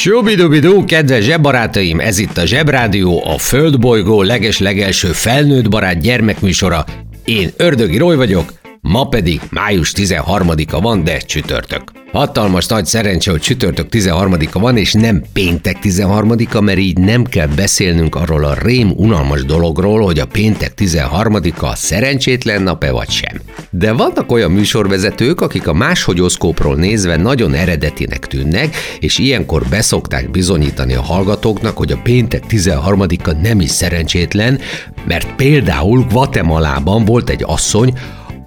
Subidubidú, kedves zsebbarátaim, ez itt a Zsebrádió, a Földbolygó leges-legelső felnőtt barát gyermekműsora. Én Ördögi Roy vagyok, ma pedig május 13-a van, de csütörtök. Hatalmas nagy szerencse, hogy csütörtök 13-a van, és nem péntek 13-a, mert így nem kell beszélnünk arról a rém unalmas dologról, hogy a péntek 13-a szerencsétlen nap-e vagy sem. De vannak olyan műsorvezetők, akik a máshogyószkópról nézve nagyon eredetinek tűnnek, és ilyenkor beszokták bizonyítani a hallgatóknak, hogy a péntek 13-a nem is szerencsétlen, mert például Guatemalában volt egy asszony,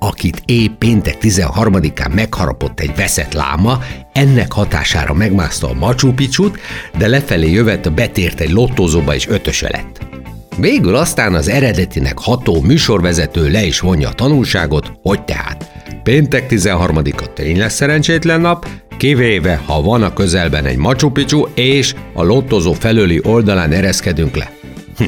akit épp péntek 13-án megharapott egy veszett láma, ennek hatására megmászta a Machu de lefelé jövet betért egy lottózóba és ötöse lett. Végül aztán az eredetinek ható műsorvezető le is vonja a tanulságot, hogy tehát péntek 13-a tényleg szerencsétlen nap, kivéve ha van a közelben egy Machu és a lottozó felőli oldalán ereszkedünk le. Hm.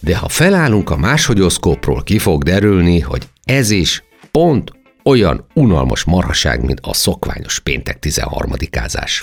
De ha felállunk a máshogyószkópról, ki fog derülni, hogy ez is pont olyan unalmas marhaság, mint a szokványos péntek 13-ázás.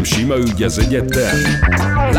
nekem sima ügy az egyetem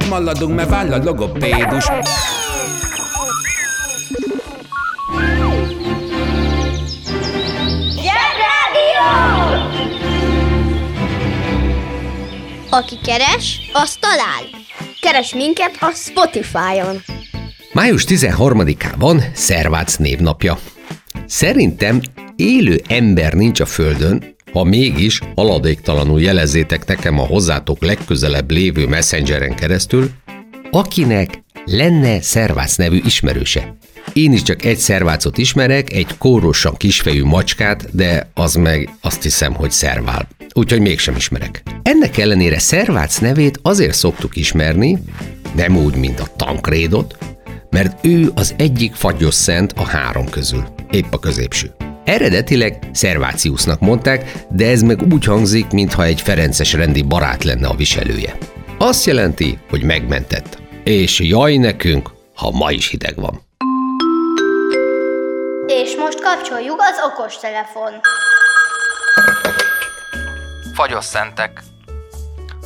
kettőt maladunk, mert váll a logopédus Zsebrádió! Aki keres, az talál. Keres minket a Spotify-on. Május 13-án van Szervác névnapja. Szerintem élő ember nincs a Földön, ha mégis haladéktalanul jelezzétek nekem a hozzátok legközelebb lévő messengeren keresztül, akinek lenne Szervác nevű ismerőse. Én is csak egy szervácot ismerek, egy kórosan kisfejű macskát, de az meg azt hiszem, hogy szervál. Úgyhogy mégsem ismerek. Ennek ellenére szervác nevét azért szoktuk ismerni, nem úgy, mint a tankrédot, mert ő az egyik fagyos szent a három közül, épp a középső. Eredetileg Szerváciusnak mondták, de ez meg úgy hangzik, mintha egy ferences rendi barát lenne a viselője. Azt jelenti, hogy megmentett. És jaj nekünk, ha ma is hideg van. És most kapcsoljuk az okos telefon. Fagyosszentek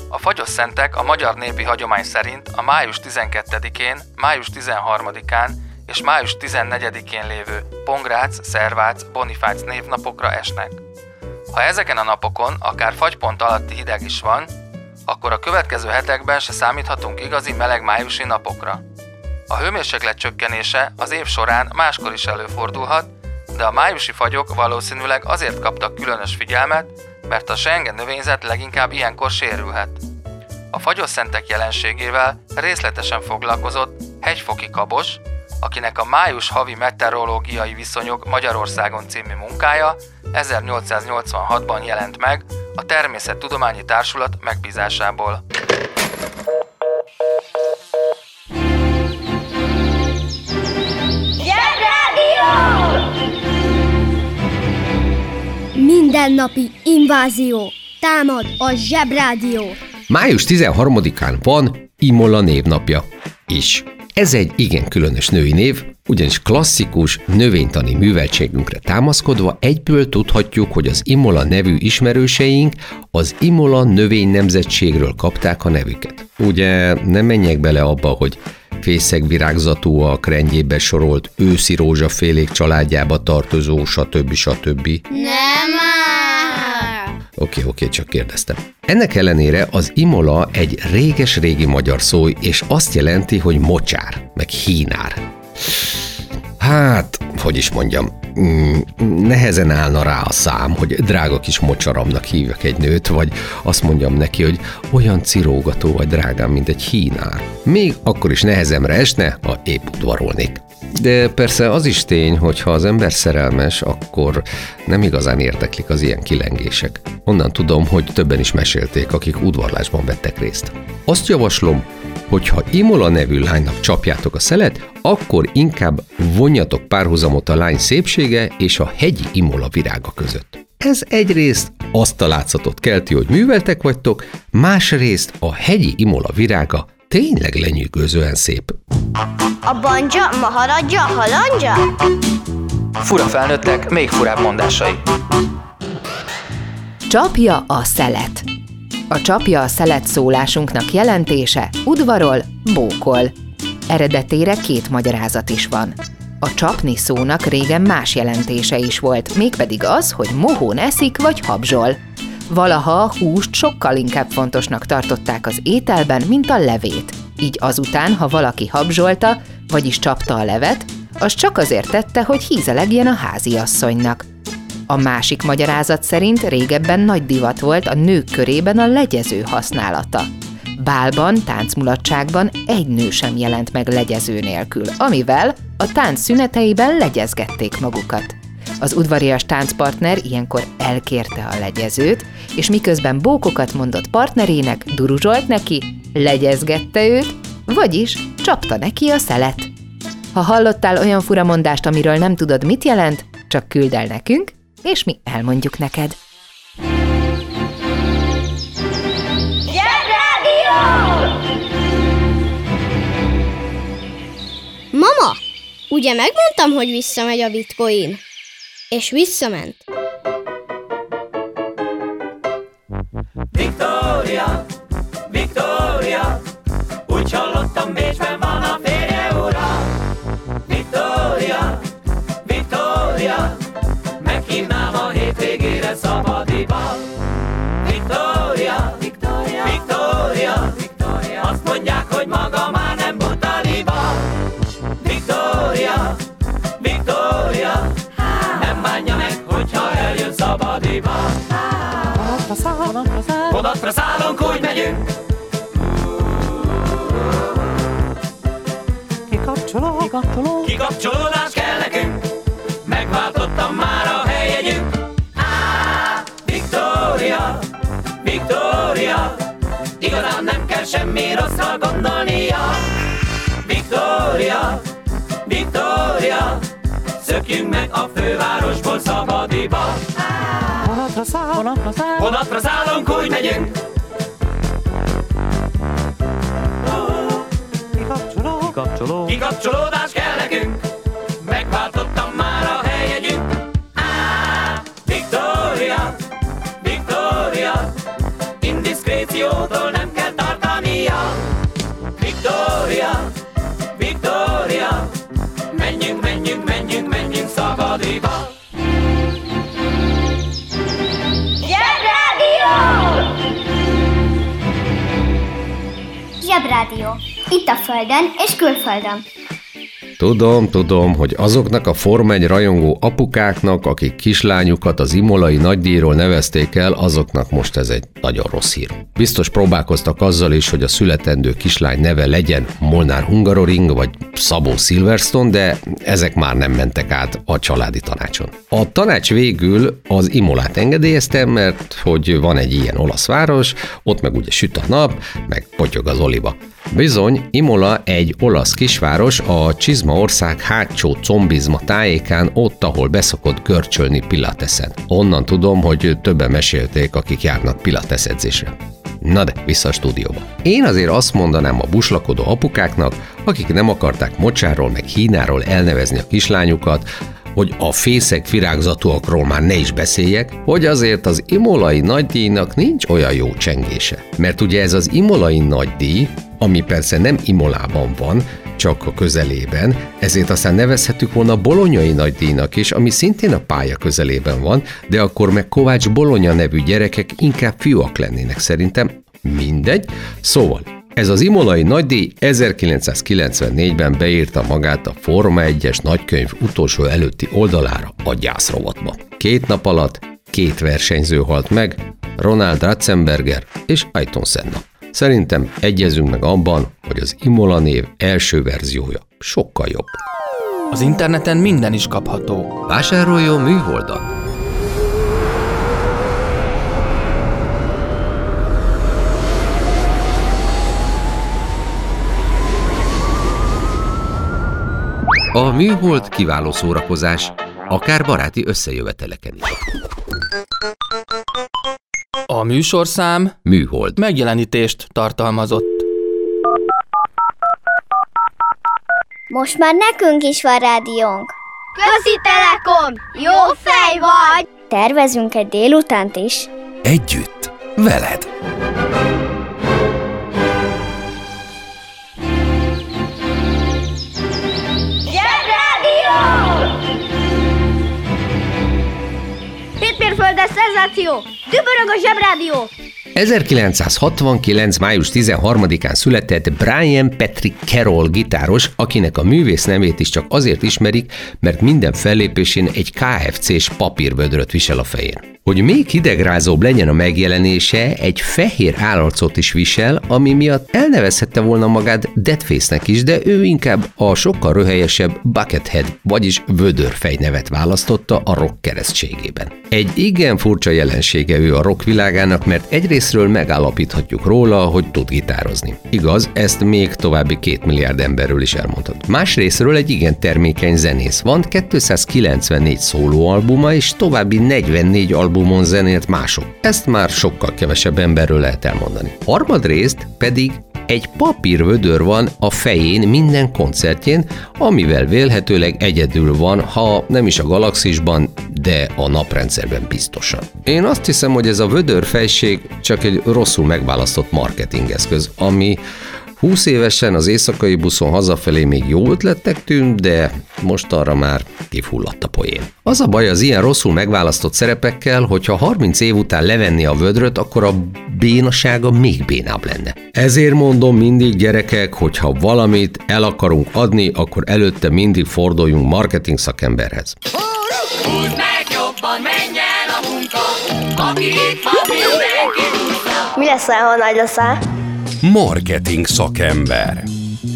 A fagyosszentek a magyar népi hagyomány szerint a május 12-én, május 13-án és május 14-én lévő Pongrác, Szervác, Bonifác névnapokra esnek. Ha ezeken a napokon akár fagypont alatti hideg is van, akkor a következő hetekben se számíthatunk igazi meleg májusi napokra. A hőmérséklet csökkenése az év során máskor is előfordulhat, de a májusi fagyok valószínűleg azért kaptak különös figyelmet, mert a senge növényzet leginkább ilyenkor sérülhet. A fagyosszentek jelenségével részletesen foglalkozott Hegyfoki Kabos, akinek a Május havi meteorológiai viszonyok Magyarországon című munkája 1886-ban jelent meg a Természettudományi Társulat megbízásából. Zsebrádió! Mindennapi invázió. Támad a Zsebrádió. Május 13-án van Imola névnapja is. Ez egy igen különös női név, ugyanis klasszikus növénytani műveltségünkre támaszkodva egyből tudhatjuk, hogy az Imola nevű ismerőseink az Imola növény nemzetségről kapták a nevüket. Ugye nem menjek bele abba, hogy fészegvirágzatúak, rendjébe sorolt őszi rózsafélék családjába tartozó, stb. stb. Nem már! Oké, oké, csak kérdeztem. Ennek ellenére az imola egy réges-régi magyar szó, és azt jelenti, hogy mocsár, meg hínár. Hát, hogy is mondjam, mm, nehezen állna rá a szám, hogy drága kis mocsaramnak hívjak egy nőt, vagy azt mondjam neki, hogy olyan cirógató vagy drágám, mint egy hínár. Még akkor is nehezemre esne, ha épp udvarolnék. De persze az is tény, hogy ha az ember szerelmes, akkor nem igazán érdeklik az ilyen kilengések. Onnan tudom, hogy többen is mesélték, akik udvarlásban vettek részt. Azt javaslom, hogy ha Imola nevű lánynak csapjátok a szelet, akkor inkább vonjatok párhuzamot a lány szépsége és a hegyi Imola virága között. Ez egyrészt azt a látszatot kelti, hogy műveltek vagytok, másrészt a hegyi Imola virága tényleg lenyűgözően szép. A banja, maharadja, halandja? Fura felnőttek, még furább mondásai. Csapja a szelet. A csapja a szelet szólásunknak jelentése udvarol, bókol. Eredetére két magyarázat is van. A csapni szónak régen más jelentése is volt, mégpedig az, hogy mohón eszik vagy habzsol. Valaha a húst sokkal inkább fontosnak tartották az ételben, mint a levét. Így azután, ha valaki habzsolta, vagyis csapta a levet, az csak azért tette, hogy hízelegjen a háziasszonynak. A másik magyarázat szerint régebben nagy divat volt a nők körében a legyező használata. Bálban, táncmulatságban egy nő sem jelent meg legyező nélkül, amivel a tánc szüneteiben legyezgették magukat. Az udvarias táncpartner ilyenkor elkérte a legyezőt, és miközben bókokat mondott partnerének, duruzsolt neki, legyezgette őt, vagyis csapta neki a szelet. Ha hallottál olyan furamondást, amiről nem tudod, mit jelent, csak küld el nekünk, és mi elmondjuk neked. Mama, ugye megmondtam, hogy visszamegy a bitcoin? És visszament. Victoria, Victoria, úgy hallottam Bécsben szabadiba. Vonatra szállunk, úgy megyünk. Kikapcsoló, kikapcsoló, Kikapcsolódás kell nekünk, megváltottam már a helyegyünk. Á, Victoria, Victoria, igazán nem kell semmi rosszra gondolnia. Victoria, Victoria, szökjünk meg a szabadiba. Vonatra száll, vonatra száll, Vonatra szállunk, úgy megyünk. kikapcsoló, kikapcsoló, Kikapcsolódás Itt a Földön és külföldön. Tudom, tudom, hogy azoknak a Form 1 rajongó apukáknak, akik kislányukat az imolai nagydíjról nevezték el, azoknak most ez egy nagyon rossz hír. Biztos próbálkoztak azzal is, hogy a születendő kislány neve legyen Molnár Hungaroring vagy Szabó Silverstone, de ezek már nem mentek át a családi tanácson. A tanács végül az Imolát engedélyezte, mert hogy van egy ilyen olasz város, ott meg ugye süt a nap, meg potyog az oliba. Bizony, Imola egy olasz kisváros a Csizma ország hátsó combizma tájékán, ott, ahol beszokott görcsölni pilateszen. Onnan tudom, hogy többen mesélték, akik járnak pilates edzésre. Na de, vissza a stúdióba. Én azért azt mondanám a buslakodó apukáknak, akik nem akarták mocsáról meg hínáról elnevezni a kislányukat, hogy a fészek virágzatúakról már ne is beszéljek, hogy azért az imolai nagydíjnak nincs olyan jó csengése. Mert ugye ez az imolai nagydíj, ami persze nem Imolában van, csak a közelében, ezért aztán nevezhetük volna Bolonyai nagydíjnak is, ami szintén a pálya közelében van, de akkor meg Kovács Bolonya nevű gyerekek inkább fiúak lennének szerintem. Mindegy. Szóval, ez az imolai nagydíj 1994-ben beírta magát a Forma 1-es nagykönyv utolsó előtti oldalára a gyászrovatba. Két nap alatt két versenyző halt meg, Ronald Ratzenberger és Ayton Senna. Szerintem egyezünk meg abban, hogy az Imola név első verziója sokkal jobb. Az interneten minden is kapható. Vásároljon műholdat! A műhold kiváló szórakozás, akár baráti összejöveteleken is. A műsorszám Műhold. megjelenítést tartalmazott. Most már nekünk is van rádiónk. Közi Telekom! Jó fej vagy! Tervezünk egy délutánt is. Együtt, veled. Hétmérföldes szenzáció! Dübörög a Zsebrádió! 1969. május 13-án született Brian Patrick Carroll gitáros, akinek a művész nevét is csak azért ismerik, mert minden fellépésén egy KFC-s papírvödröt visel a fején. Hogy még hidegrázóbb legyen a megjelenése, egy fehér állarcot is visel, ami miatt elnevezhette volna magát Deadface-nek is, de ő inkább a sokkal röhelyesebb Buckethead, vagyis vödörfej nevet választotta a rock keresztségében. Egy igen furcsa jelensége ő a rock világának, mert egyrésztről megállapíthatjuk róla, hogy tud gitározni. Igaz, ezt még további két milliárd emberről is elmondhat. Másrésztről egy igen termékeny zenész. Van 294 szólóalbuma és további 44 albumon zenélt mások. Ezt már sokkal kevesebb emberről lehet elmondani. Harmadrészt pedig egy papírvödör van a fején minden koncertjén, amivel vélhetőleg egyedül van, ha nem is a galaxisban, de a naprendszerben biztosan. Én azt hiszem, hogy ez a vödörfejség csak egy rosszul megválasztott marketingeszköz, ami 20 évesen az éjszakai buszon hazafelé még jó ötletnek tűnt, de most arra már kifulladt a poén. Az a baj az ilyen rosszul megválasztott szerepekkel, hogyha 30 év után levenni a vödröt, akkor a bénasága még bénább lenne. Ezért mondom mindig gyerekek, hogy ha valamit el akarunk adni, akkor előtte mindig forduljunk marketing szakemberhez. Húzd meg jobban, menjen a munka, aki itt van, mindenki tudja. Mi leszel, ha nagy leszel? Marketing szakember.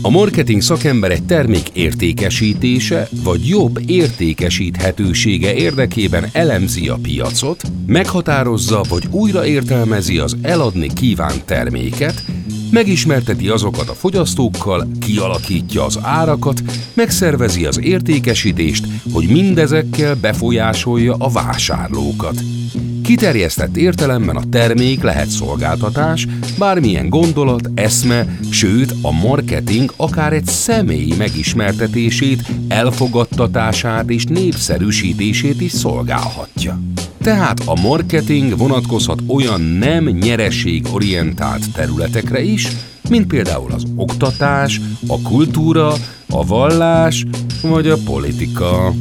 A marketing szakember egy termék értékesítése vagy jobb értékesíthetősége érdekében elemzi a piacot, meghatározza vagy újraértelmezi az eladni kívánt terméket, megismerteti azokat a fogyasztókkal, kialakítja az árakat, megszervezi az értékesítést, hogy mindezekkel befolyásolja a vásárlókat. Kiterjesztett értelemben a termék lehet szolgáltatás, bármilyen gondolat, eszme, sőt a marketing akár egy személy megismertetését, elfogadtatását és népszerűsítését is szolgálhatja. Tehát a marketing vonatkozhat olyan nem nyereségorientált területekre is, mint például az oktatás, a kultúra, a vallás vagy a politika.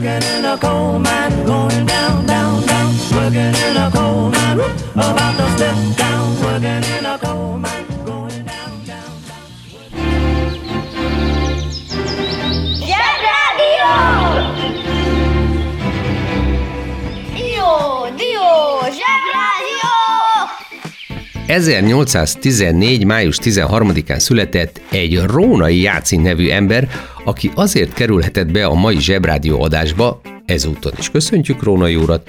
Working in a coal mine, going down, down, down. Working in a coal mine, about to step down. Working in 1814. május 13-án született egy Rónai Jáci nevű ember, aki azért kerülhetett be a mai Zsebrádió adásba, ezúton is köszöntjük Rónai urat,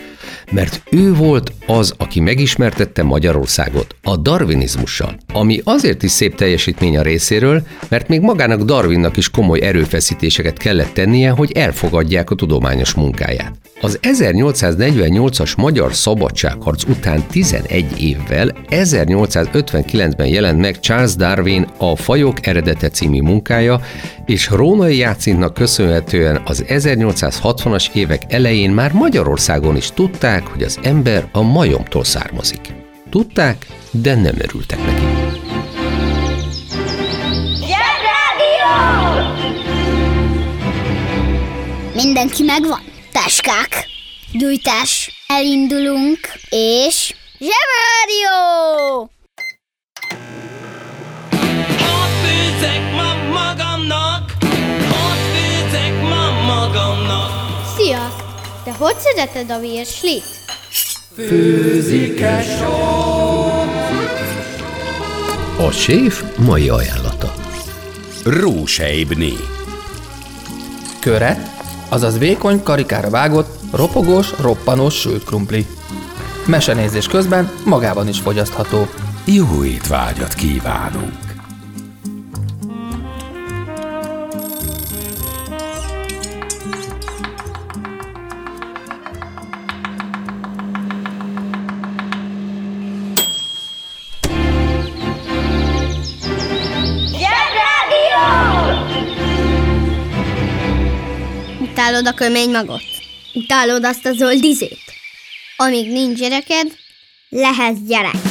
mert ő volt az, aki megismertette Magyarországot a darwinizmussal, ami azért is szép teljesítmény a részéről, mert még magának Darwinnak is komoly erőfeszítéseket kellett tennie, hogy elfogadják a tudományos munkáját. Az 1848-as magyar szabadságharc után 11 évvel 1859-ben jelent meg Charles Darwin a Fajok eredete című munkája, és Rónai Játszintnak köszönhetően az 1860-as évek elején már Magyarországon is tudták, hogy az ember a majomtól származik. Tudták, de nem örültek neki. Mindenki megvan? Táskák, gyújtás, elindulunk, és... Zsebrádió! Hadd főzzek ma Te hogy szereted a virslit? A séf mai ajánlata. Rósejbné. Köre, azaz vékony karikára vágott, ropogós, roppanós sült krumpli. Mesenézés közben magában is fogyasztható. Jó étvágyat kívánunk! Utálod a kömény magot? Utálod azt a zöld izét? Amíg nincs gyereked, lehetsz gyerek.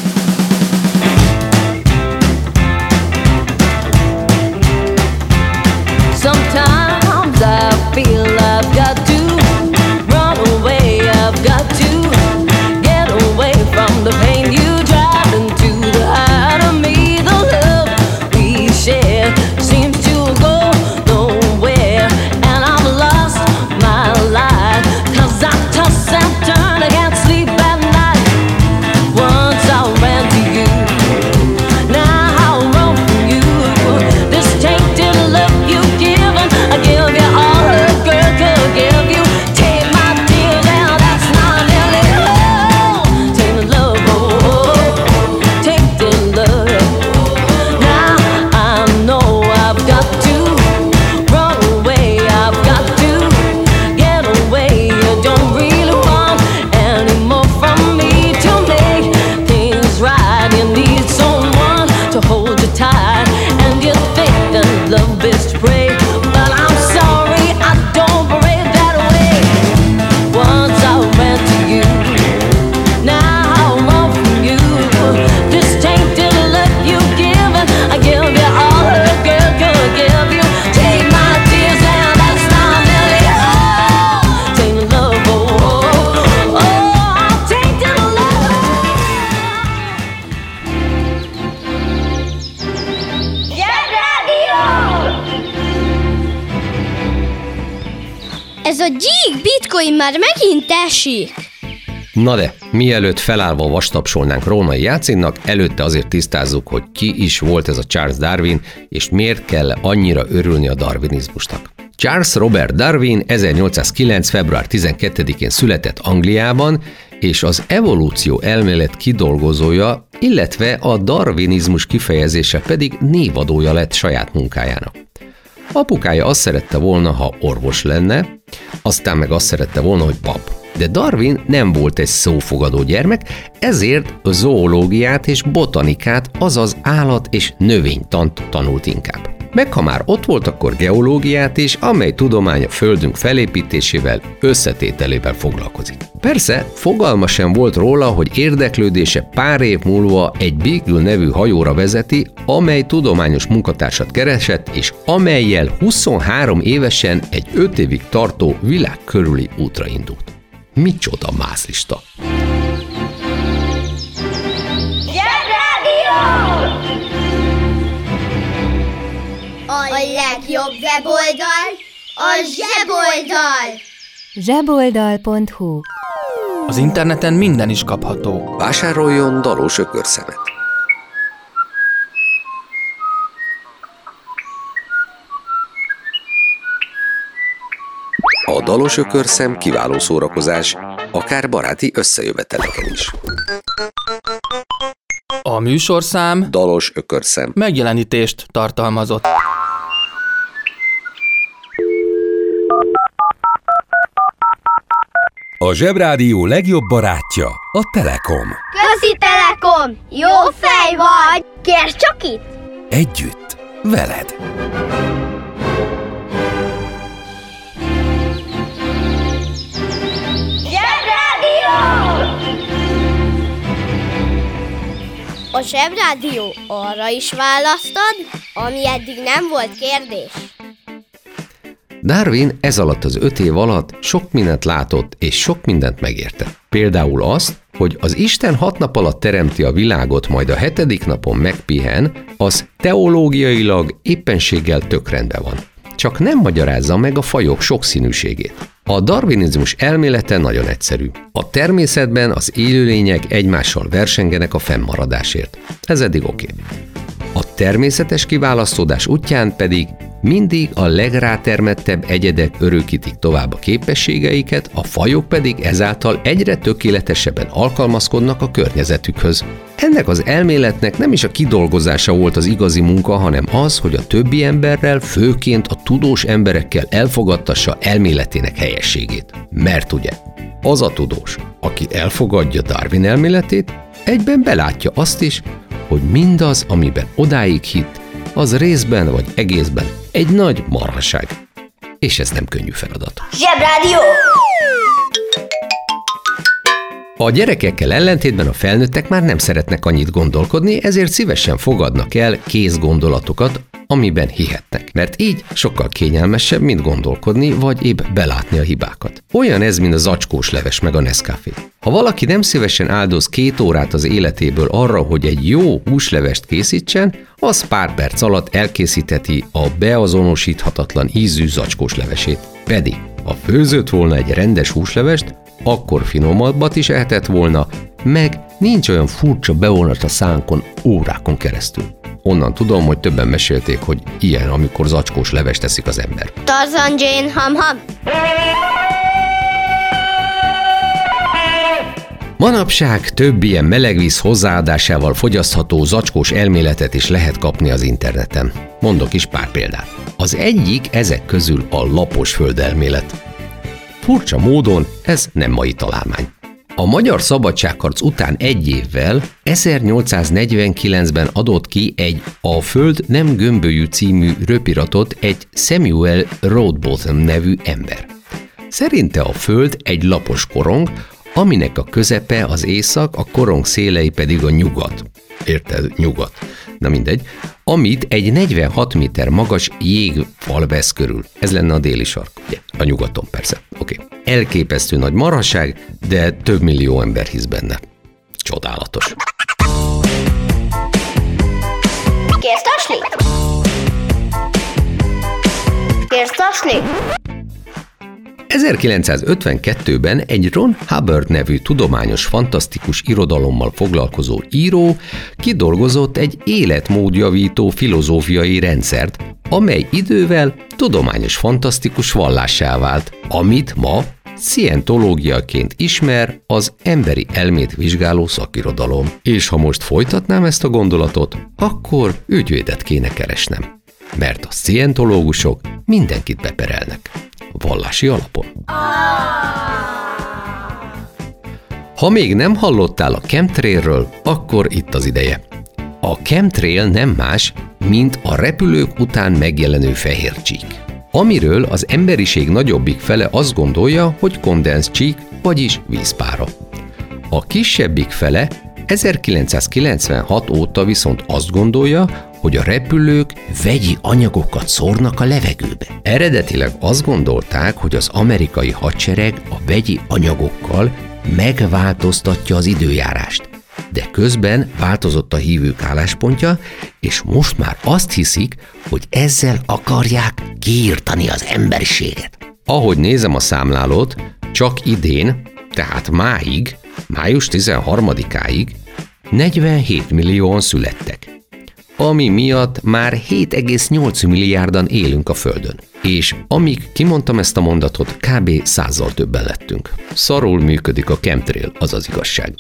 Már megint esik. Na de, mielőtt felállva vastapsolnánk Rónai Jácinnak, előtte azért tisztázzuk, hogy ki is volt ez a Charles Darwin, és miért kell annyira örülni a darwinizmusnak. Charles Robert Darwin 1809. február 12-én született Angliában, és az evolúció elmélet kidolgozója, illetve a darwinizmus kifejezése pedig névadója lett saját munkájának. Apukája azt szerette volna, ha orvos lenne, aztán meg azt szerette volna, hogy pap. De Darwin nem volt egy szófogadó gyermek, ezért zoológiát és botanikát, azaz állat- és növénytant tanult inkább. Meg ha már ott volt, akkor geológiát is, amely tudomány a Földünk felépítésével, összetételével foglalkozik. Persze, fogalma sem volt róla, hogy érdeklődése pár év múlva egy Beagle nevű hajóra vezeti, amely tudományos munkatársat keresett, és amelyel 23 évesen egy 5 évig tartó világ körüli útra indult. Micsoda mászlista! Legjobb weboldal a zseboldal! zseboldal.hu Az interneten minden is kapható. Vásároljon dalós ökörszemet! A dalos ökörszem kiváló szórakozás, akár baráti összejöveteleken is. A műsorszám Dalos ökörszem. megjelenítést tartalmazott. A Zsebrádió legjobb barátja a Telekom. Közi Telekom! Jó fej vagy! Kérd csak itt! Együtt, veled. Zsebrádió! A Zsebrádió arra is választad, ami eddig nem volt kérdés. Darwin ez alatt az öt év alatt sok mindent látott és sok mindent megértett. Például azt, hogy az Isten hat nap alatt teremti a világot, majd a hetedik napon megpihen, az teológiailag éppenséggel tök rendben van. Csak nem magyarázza meg a fajok sokszínűségét. A darwinizmus elmélete nagyon egyszerű. A természetben az élőlények egymással versengenek a fennmaradásért. Ez eddig oké. A természetes kiválasztódás útján pedig mindig a legrátermettebb egyedek örökítik tovább a képességeiket, a fajok pedig ezáltal egyre tökéletesebben alkalmazkodnak a környezetükhöz. Ennek az elméletnek nem is a kidolgozása volt az igazi munka, hanem az, hogy a többi emberrel, főként a tudós emberekkel elfogadtassa elméletének helyességét. Mert ugye, az a tudós, aki elfogadja Darwin elméletét, egyben belátja azt is, hogy mindaz, amiben odáig hitt, az részben vagy egészben egy nagy marhaság. És ez nem könnyű feladat. Zsebrádió! A gyerekekkel ellentétben a felnőttek már nem szeretnek annyit gondolkodni, ezért szívesen fogadnak el kész gondolatokat, amiben hihetnek. Mert így sokkal kényelmesebb, mint gondolkodni, vagy épp belátni a hibákat. Olyan ez, mint a zacskós leves meg a Nescafé. Ha valaki nem szívesen áldoz két órát az életéből arra, hogy egy jó húslevest készítsen, az pár perc alatt elkészítheti a beazonosíthatatlan ízű zacskós levesét. Pedig, ha főzött volna egy rendes húslevest, akkor finomabbat is ehetett volna, meg nincs olyan furcsa bevonat a szánkon órákon keresztül. Onnan tudom, hogy többen mesélték, hogy ilyen, amikor zacskós levest teszik az ember. Tarzan Jane ham-ham. Manapság több ilyen melegvíz hozzáadásával fogyasztható zacskós elméletet is lehet kapni az interneten. Mondok is pár példát. Az egyik ezek közül a lapos földelmélet. Furcsa módon ez nem mai találmány. A magyar szabadságharc után egy évvel 1849-ben adott ki egy A Föld nem gömbölyű című röpiratot egy Samuel Roadbottom nevű ember. Szerinte a Föld egy lapos korong, aminek a közepe az észak, a korong szélei pedig a nyugat. Érted? Nyugat. Na mindegy. Amit egy 46 méter magas jégfal vesz körül. Ez lenne a déli sark. Ugye? A nyugaton persze. Oké. Okay. Elképesztő nagy marhaság, de több millió ember hisz benne. Csodálatos. Kérsz tasni? Kérsz tasni? 1952-ben egy Ron Hubbard nevű tudományos fantasztikus irodalommal foglalkozó író kidolgozott egy életmódjavító filozófiai rendszert, amely idővel tudományos fantasztikus vallássá vált, amit ma szientológiaként ismer az emberi elmét vizsgáló szakirodalom. És ha most folytatnám ezt a gondolatot, akkor ügyvédet kéne keresnem. Mert a szientológusok mindenkit beperelnek. Vallási alapon. Ha még nem hallottál a chemtrailről, akkor itt az ideje. A chemtrail nem más, mint a repülők után megjelenő fehér csík. Amiről az emberiség nagyobbik fele azt gondolja, hogy kondensz csík, vagyis vízpára. A kisebbik fele 1996 óta viszont azt gondolja, hogy a repülők vegyi anyagokat szórnak a levegőbe. Eredetileg azt gondolták, hogy az amerikai hadsereg a vegyi anyagokkal megváltoztatja az időjárást. De közben változott a hívők álláspontja, és most már azt hiszik, hogy ezzel akarják kiírtani az emberiséget. Ahogy nézem a számlálót, csak idén, tehát máig, május 13-áig 47 millióan születtek. Ami miatt már 7,8 milliárdan élünk a Földön. És amíg kimondtam ezt a mondatot, kb. százal többen lettünk. Szarul működik a chemtrail, az az igazság.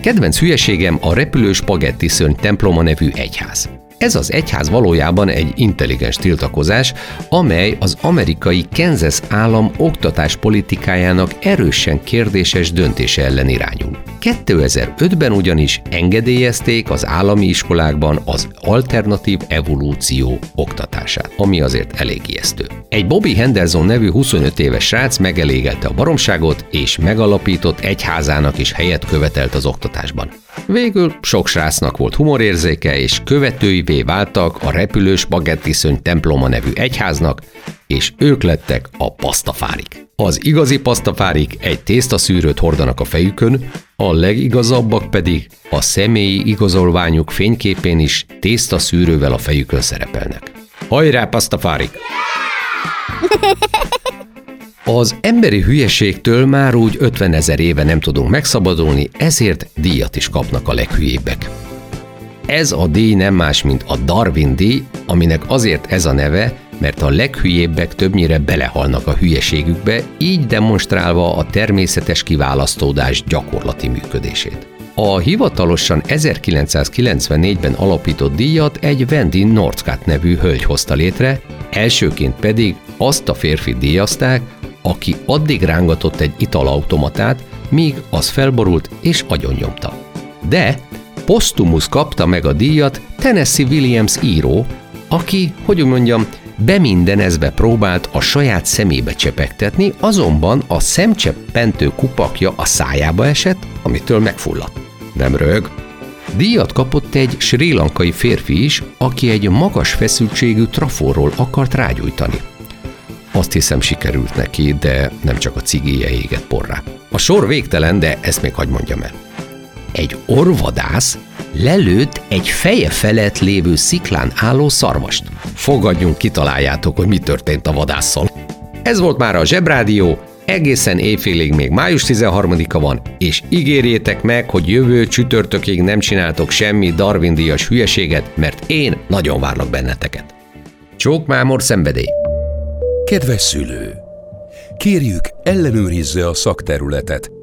Kedvenc hülyeségem a repülő spagetti szörny temploma nevű egyház. Ez az egyház valójában egy intelligens tiltakozás, amely az amerikai Kansas állam oktatás politikájának erősen kérdéses döntése ellen irányul. 2005-ben ugyanis engedélyezték az állami iskolákban az alternatív evolúció oktatását, ami azért elég ijesztő. Egy Bobby Henderson nevű 25 éves srác megelégelte a baromságot, és megalapított egyházának is helyet követelt az oktatásban. Végül sok srácnak volt humorérzéke, és követőivé váltak a repülős spagettiszöny temploma nevű egyháznak, és ők lettek a pasztafárik. Az igazi pasztafárik egy tésztaszűrőt hordanak a fejükön, a legigazabbak pedig a személyi igazolványuk fényképén is tésztaszűrővel a fejükön szerepelnek. Hajrá, pasztafárik! Az emberi hülyeségtől már úgy 50 ezer éve nem tudunk megszabadulni, ezért díjat is kapnak a leghülyébbek. Ez a díj nem más, mint a Darwin díj, aminek azért ez a neve, mert a leghülyébbek többnyire belehalnak a hülyeségükbe, így demonstrálva a természetes kiválasztódás gyakorlati működését. A hivatalosan 1994-ben alapított díjat egy Wendy Northcott nevű hölgy hozta létre, elsőként pedig azt a férfi díjazták, aki addig rángatott egy italautomatát, míg az felborult és agyonnyomta. De Postumus kapta meg a díjat Tennessee Williams író, aki, hogy mondjam, bemindenezve próbált a saját szemébe csepegtetni, azonban a szemcseppentő kupakja a szájába esett, amitől megfulladt. Nem rög. Díjat kapott egy sri lankai férfi is, aki egy magas feszültségű traforról akart rágyújtani. Azt hiszem sikerült neki, de nem csak a cigéje égett porrá. A sor végtelen, de ezt még hagyd mondjam el. Egy orvadász lelőtt egy feje felett lévő sziklán álló szarvast. Fogadjunk, kitaláljátok, hogy mi történt a vadásszal. Ez volt már a Zsebrádió, egészen éjfélig még május 13-a van, és ígérjétek meg, hogy jövő csütörtökig nem csináltok semmi Darwin díjas hülyeséget, mert én nagyon várlak benneteket. Csók mámor szenvedély! Kedves szülő! Kérjük, ellenőrizze a szakterületet,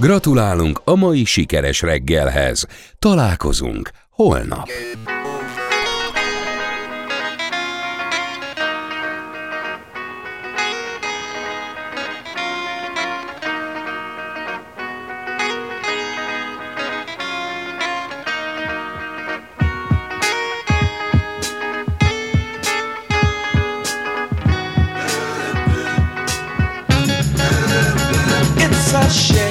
Gratulálunk a mai sikeres reggelhez. Találkozunk holnap. It's a shame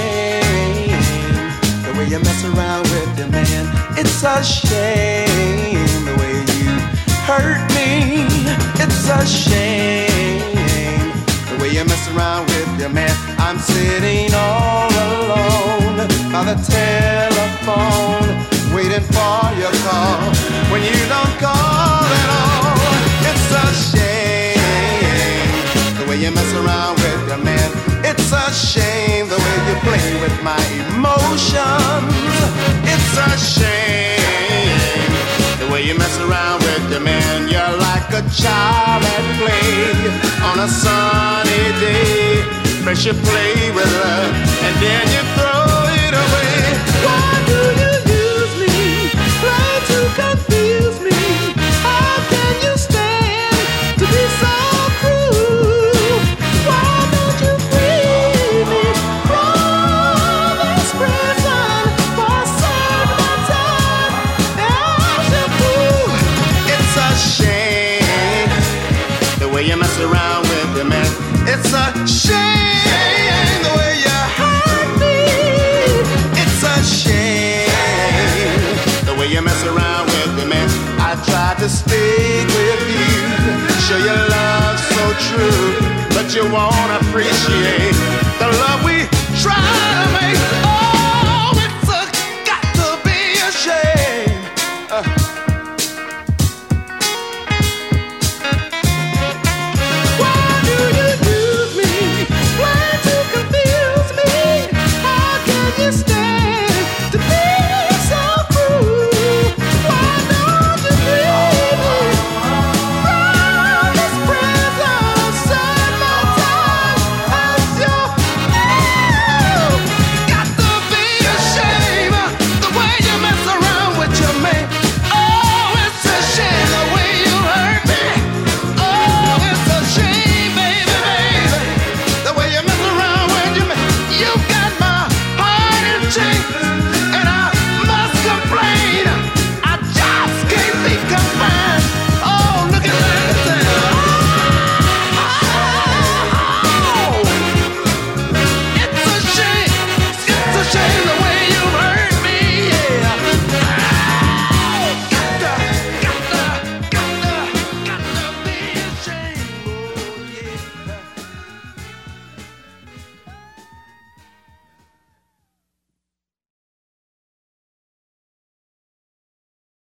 you mess around with your man. It's a shame the way you hurt me. It's a shame the way you mess around with your man. I'm sitting all alone by the telephone, waiting for your call. When you don't call at all, it's a shame the way you mess around with your man. It's a shame the way you play with my emotions. It's a shame the way you mess around with your man. You're like a child at play on a sunny day. First you play with her and then you throw it away. Why do you true, but you won't appreciate the love we